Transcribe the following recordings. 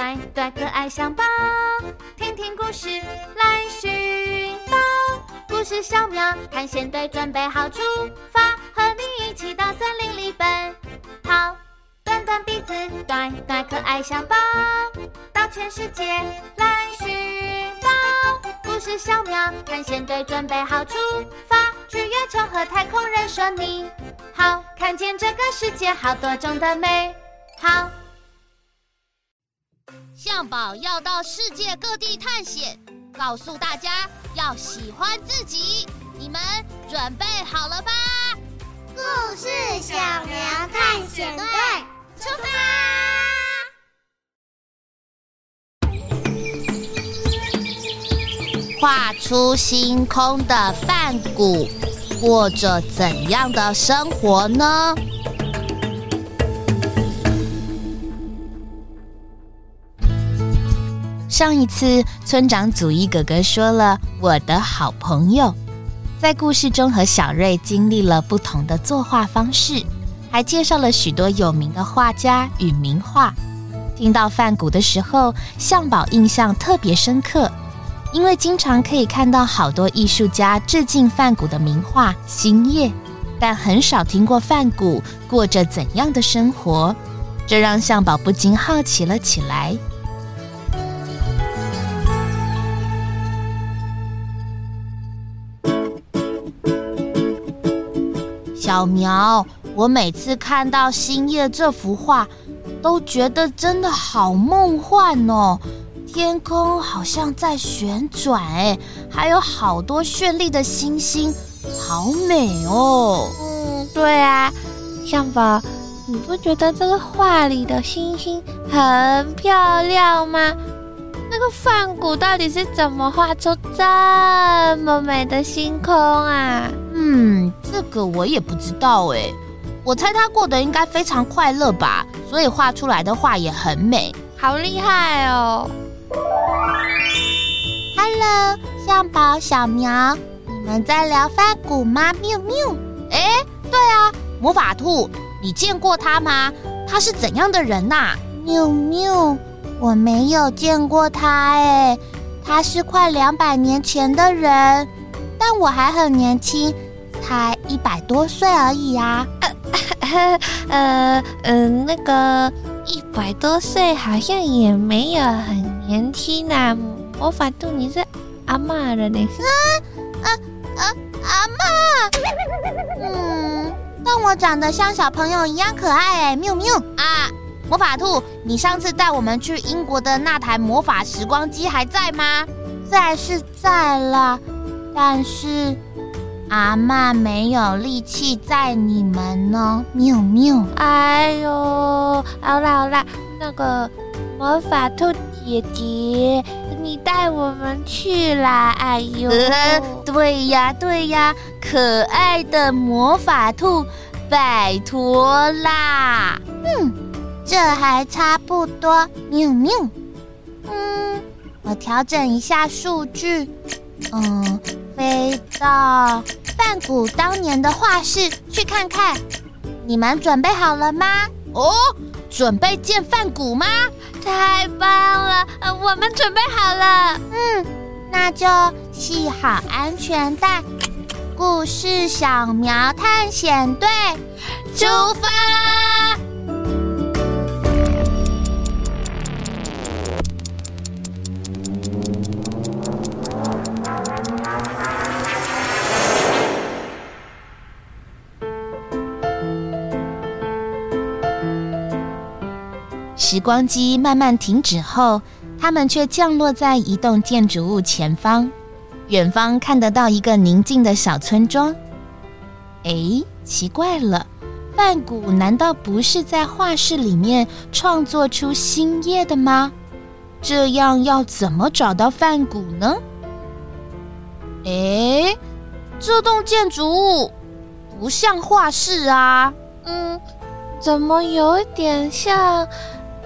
可爱象宝，听听故事来寻宝。故事小苗探险队准备好出发，和你一起到森林里奔跑。短短鼻子，短短可爱象宝，到全世界来寻宝。故事小苗探险队准备好出发，去月球和太空人说你好，看见这个世界好多种的美好。象宝要到世界各地探险，告诉大家要喜欢自己。你们准备好了吧？故事小苗探险队出发！画出星空的梵谷，过着怎样的生活呢？上一次，村长祖一哥哥说了我的好朋友，在故事中和小瑞经历了不同的作画方式，还介绍了许多有名的画家与名画。听到梵谷的时候，向宝印象特别深刻，因为经常可以看到好多艺术家致敬梵谷的名画《星夜》，但很少听过梵谷过着怎样的生活，这让向宝不禁好奇了起来。小苗，我每次看到《星夜》这幅画，都觉得真的好梦幻哦！天空好像在旋转，哎，还有好多绚丽的星星，好美哦！嗯，对啊，象宝，你不觉得这个画里的星星很漂亮吗？那个梵谷到底是怎么画出这么美的星空啊？个我也不知道哎。我猜他过得应该非常快乐吧，所以画出来的画也很美。好厉害哦！Hello，象宝、小苗，你们在聊梵谷吗？喵喵。哎，对啊，魔法兔，你见过他吗？他是怎样的人呐？喵喵，我没有见过他哎，他是快两百年前的人，但我还很年轻。才一百多岁而已呀，啊，呃，嗯、呃，那个一百多岁好像也没有很年轻呐。魔法兔，你是阿嬷了呢？啊啊啊！阿嬷，嗯，但我长得像小朋友一样可爱哎，喵喵啊！魔法兔，你上次带我们去英国的那台魔法时光机还在吗？在是在啦，但是。阿妈没有力气载你们呢，喵喵！哎呦，好啦好啦，那个魔法兔姐姐，你带我们去啦！哎呦，呃、对呀对呀，可爱的魔法兔，拜托啦！嗯，这还差不多，喵喵。嗯，我调整一下数据，嗯，飞到。梵谷当年的画室去看看，你们准备好了吗？哦，准备见梵谷吗？太棒了，我们准备好了。嗯，那就系好安全带，故事小苗探险队出发。时光机慢慢停止后，他们却降落在一栋建筑物前方。远方看得到一个宁静的小村庄。哎，奇怪了，梵谷难道不是在画室里面创作出新叶的吗？这样要怎么找到梵谷呢？诶，这栋建筑物不像画室啊，嗯，怎么有点像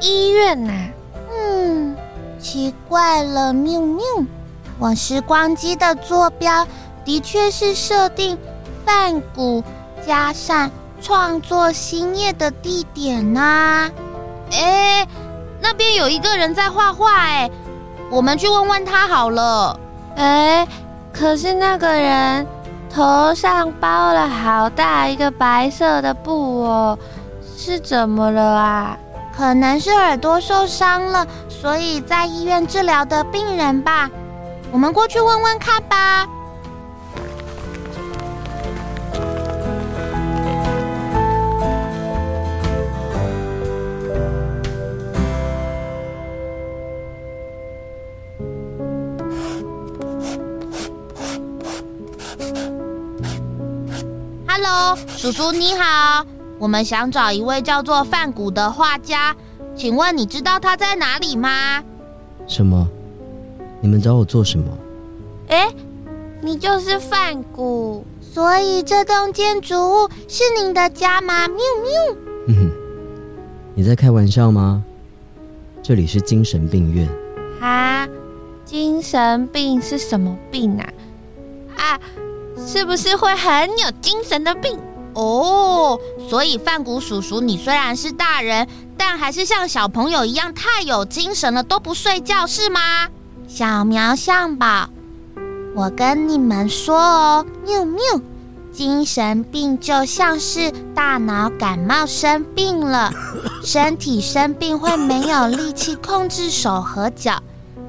医院呐？啊？嗯，奇怪了，缪缪，我时光机的坐标的确是设定梵谷加上创作新叶的地点呐，啊。诶。那边有一个人在画画，哎，我们去问问他好了。哎，可是那个人头上包了好大一个白色的布哦，是怎么了啊？可能是耳朵受伤了，所以在医院治疗的病人吧。我们过去问问看吧。Hello，叔叔你好，我们想找一位叫做范谷的画家，请问你知道他在哪里吗？什么？你们找我做什么？哎，你就是范谷，所以这栋建筑物是您的家吗？缪缪。嗯哼，你在开玩笑吗？这里是精神病院。啊，精神病是什么病啊？啊。是不是会很有精神的病哦？所以范谷叔叔，你虽然是大人，但还是像小朋友一样太有精神了，都不睡觉是吗？小苗向宝，我跟你们说哦，缪缪，精神病就像是大脑感冒生病了，身体生病会没有力气控制手和脚。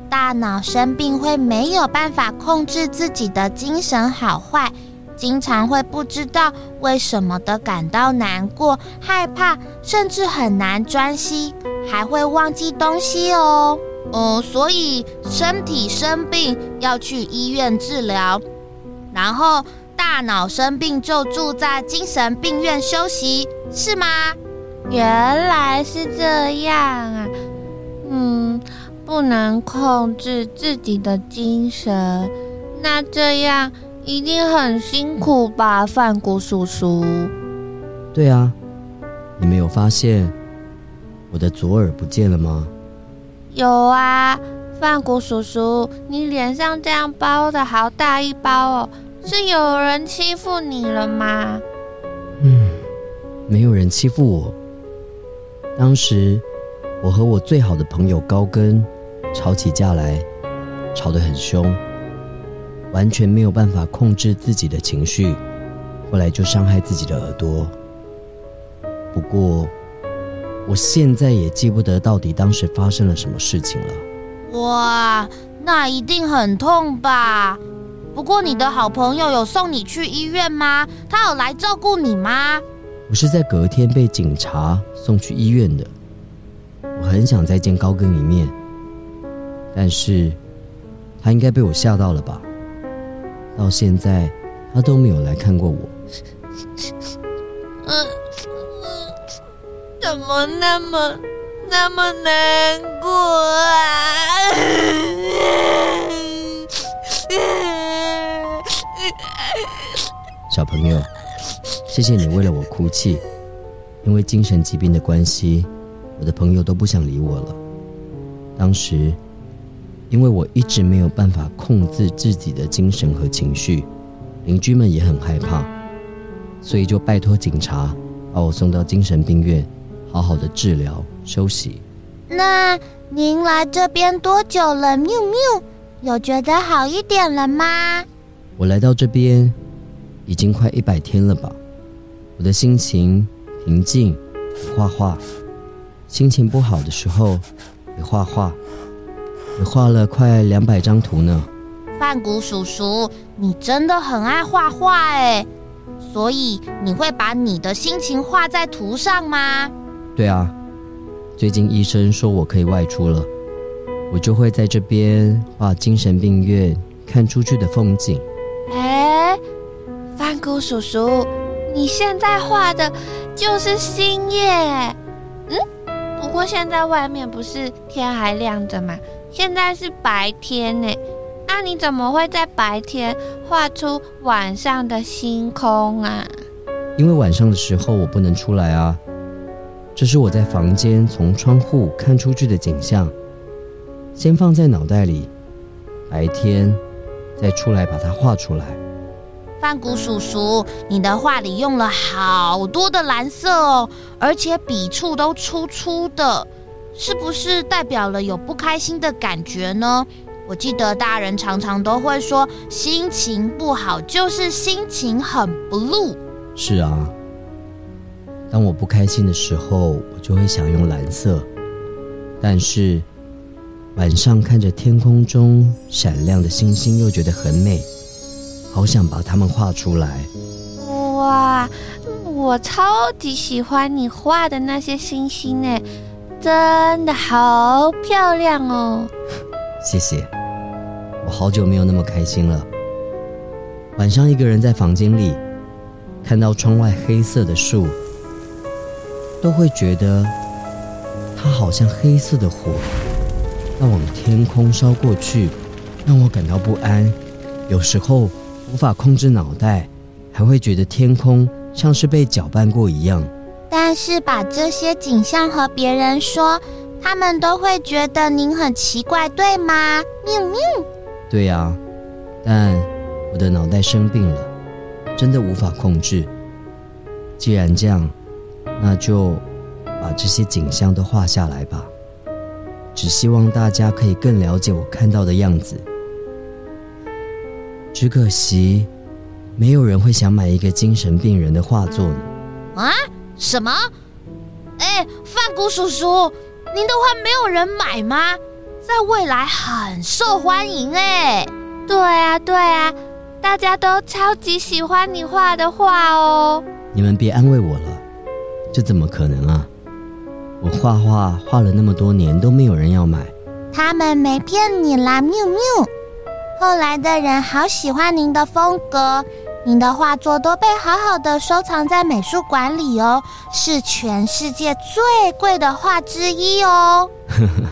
大脑生病会没有办法控制自己的精神好坏，经常会不知道为什么的感到难过、害怕，甚至很难专心，还会忘记东西哦。哦、嗯，所以身体生病要去医院治疗，然后大脑生病就住在精神病院休息，是吗？原来是这样啊，嗯。不能控制自己的精神，那这样一定很辛苦吧，范谷叔叔？对啊，你没有发现我的左耳不见了吗？有啊，范谷叔叔，你脸上这样包的好大一包哦，是有人欺负你了吗？嗯，没有人欺负我。当时我和我最好的朋友高根。吵起架来，吵得很凶，完全没有办法控制自己的情绪，后来就伤害自己的耳朵。不过，我现在也记不得到底当时发生了什么事情了。哇，那一定很痛吧？不过你的好朋友有送你去医院吗？他有来照顾你吗？我是在隔天被警察送去医院的。我很想再见高更一面。但是，他应该被我吓到了吧？到现在，他都没有来看过我。嗯，怎么那么那么难过啊？小朋友，谢谢你为了我哭泣。因为精神疾病的关系，我的朋友都不想理我了。当时。因为我一直没有办法控制自己的精神和情绪，邻居们也很害怕，所以就拜托警察把我送到精神病院，好好的治疗休息。那您来这边多久了？缪缪，有觉得好一点了吗？我来到这边已经快一百天了吧。我的心情平静，画画；心情不好的时候也画画。我画了快两百张图呢。范谷叔叔，你真的很爱画画哎，所以你会把你的心情画在图上吗？对啊，最近医生说我可以外出了，我就会在这边画精神病院看出去的风景。哎，范谷叔叔，你现在画的就是星夜。嗯，不过现在外面不是天还亮着吗？现在是白天呢。那、啊、你怎么会在白天画出晚上的星空啊？因为晚上的时候我不能出来啊。这是我在房间从窗户看出去的景象，先放在脑袋里，白天再出来把它画出来。范谷叔叔，你的画里用了好多的蓝色哦，而且笔触都粗粗的，是不是代表了有不开心的感觉呢？我记得大人常常都会说，心情不好就是心情很 blue。是啊。当我不开心的时候，我就会想用蓝色。但是晚上看着天空中闪亮的星星，又觉得很美，好想把它们画出来。哇，我超级喜欢你画的那些星星诶，真的好漂亮哦！谢谢，我好久没有那么开心了。晚上一个人在房间里，看到窗外黑色的树。都会觉得它好像黑色的火，要往天空烧过去，让我感到不安。有时候无法控制脑袋，还会觉得天空像是被搅拌过一样。但是把这些景象和别人说，他们都会觉得您很奇怪，对吗？喵喵。对呀，但我的脑袋生病了，真的无法控制。既然这样。那就把这些景象都画下来吧，只希望大家可以更了解我看到的样子。只可惜，没有人会想买一个精神病人的画作呢。啊？什么？哎，范谷叔叔，您的画没有人买吗？在未来很受欢迎哎。对啊，对啊，大家都超级喜欢你画的画哦。你们别安慰我了。这怎么可能啊！我画画画了那么多年都没有人要买。他们没骗你啦，缪缪。后来的人好喜欢您的风格，您的画作都被好好的收藏在美术馆里哦，是全世界最贵的画之一哦。呵呵，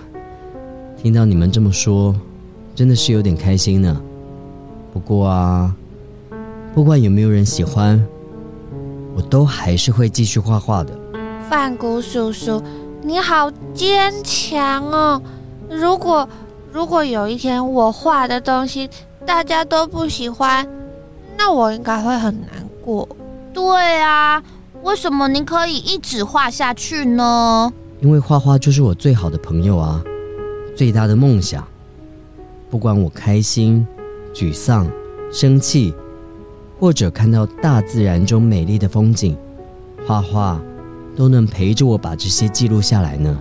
听到你们这么说，真的是有点开心呢。不过啊，不管有没有人喜欢。我都还是会继续画画的。范谷叔叔，你好坚强哦！如果如果有一天我画的东西大家都不喜欢，那我应该会很难过。对啊，为什么您可以一直画下去呢？因为画画就是我最好的朋友啊，最大的梦想。不管我开心、沮丧、生气。或者看到大自然中美丽的风景，画画都能陪着我把这些记录下来呢。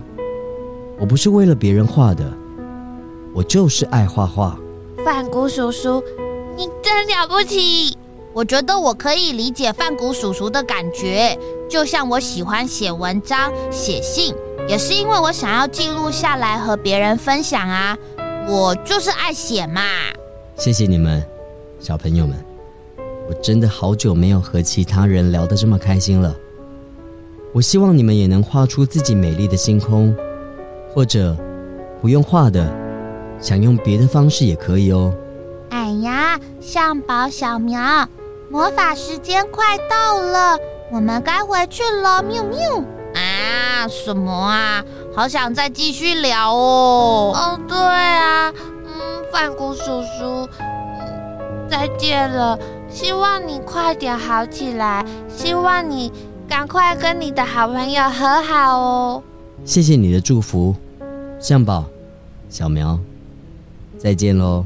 我不是为了别人画的，我就是爱画画。范谷叔叔，你真了不起！我觉得我可以理解范谷叔叔的感觉，就像我喜欢写文章、写信，也是因为我想要记录下来和别人分享啊。我就是爱写嘛。谢谢你们，小朋友们。我真的好久没有和其他人聊得这么开心了。我希望你们也能画出自己美丽的星空，或者不用画的，想用别的方式也可以哦。哎呀，象宝、小苗，魔法时间快到了，我们该回去了。喵喵！啊，什么啊？好想再继续聊哦。哦，对啊，嗯，范谷叔叔，嗯，再见了。希望你快点好起来，希望你赶快跟你的好朋友和好哦。谢谢你的祝福，象宝、小苗，再见喽。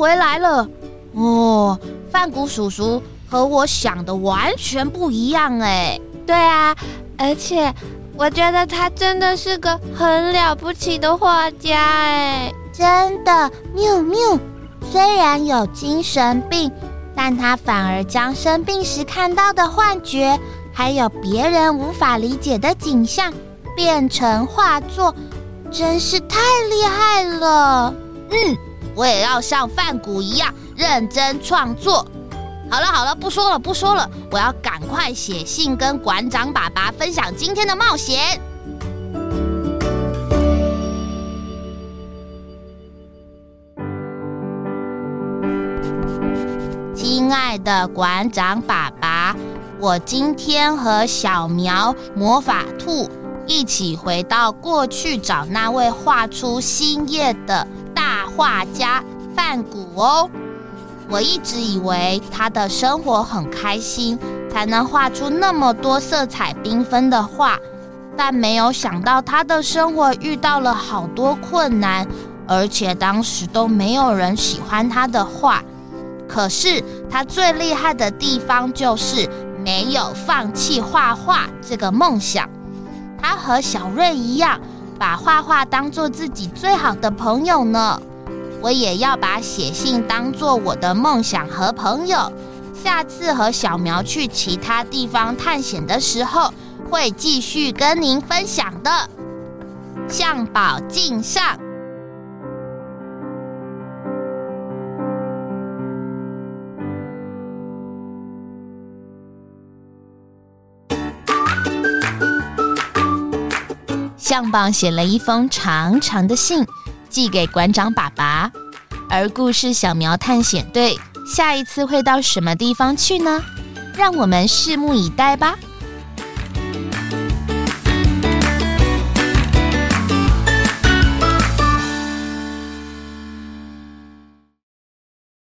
回来了哦，范谷叔叔和我想的完全不一样哎。对啊，而且我觉得他真的是个很了不起的画家哎。真的，缪缪，虽然有精神病，但他反而将生病时看到的幻觉，还有别人无法理解的景象，变成画作，真是太厉害了。嗯，我也要像范谷一样认真创作。好了好了，不说了不说了，我要赶快写信跟馆长爸爸分享今天的冒险。亲爱的馆长爸爸，我今天和小苗魔法兔一起回到过去找那位画出新叶的画家梵谷哦。我一直以为他的生活很开心，才能画出那么多色彩缤纷的画，但没有想到他的生活遇到了好多困难，而且当时都没有人喜欢他的画。可是他最厉害的地方就是没有放弃画画这个梦想。他和小瑞一样，把画画当做自己最好的朋友呢。我也要把写信当做我的梦想和朋友。下次和小苗去其他地方探险的时候，会继续跟您分享的。向宝敬上。向宝写了一封长长的信。寄给馆长爸爸，而故事小苗探险队下一次会到什么地方去呢？让我们拭目以待吧。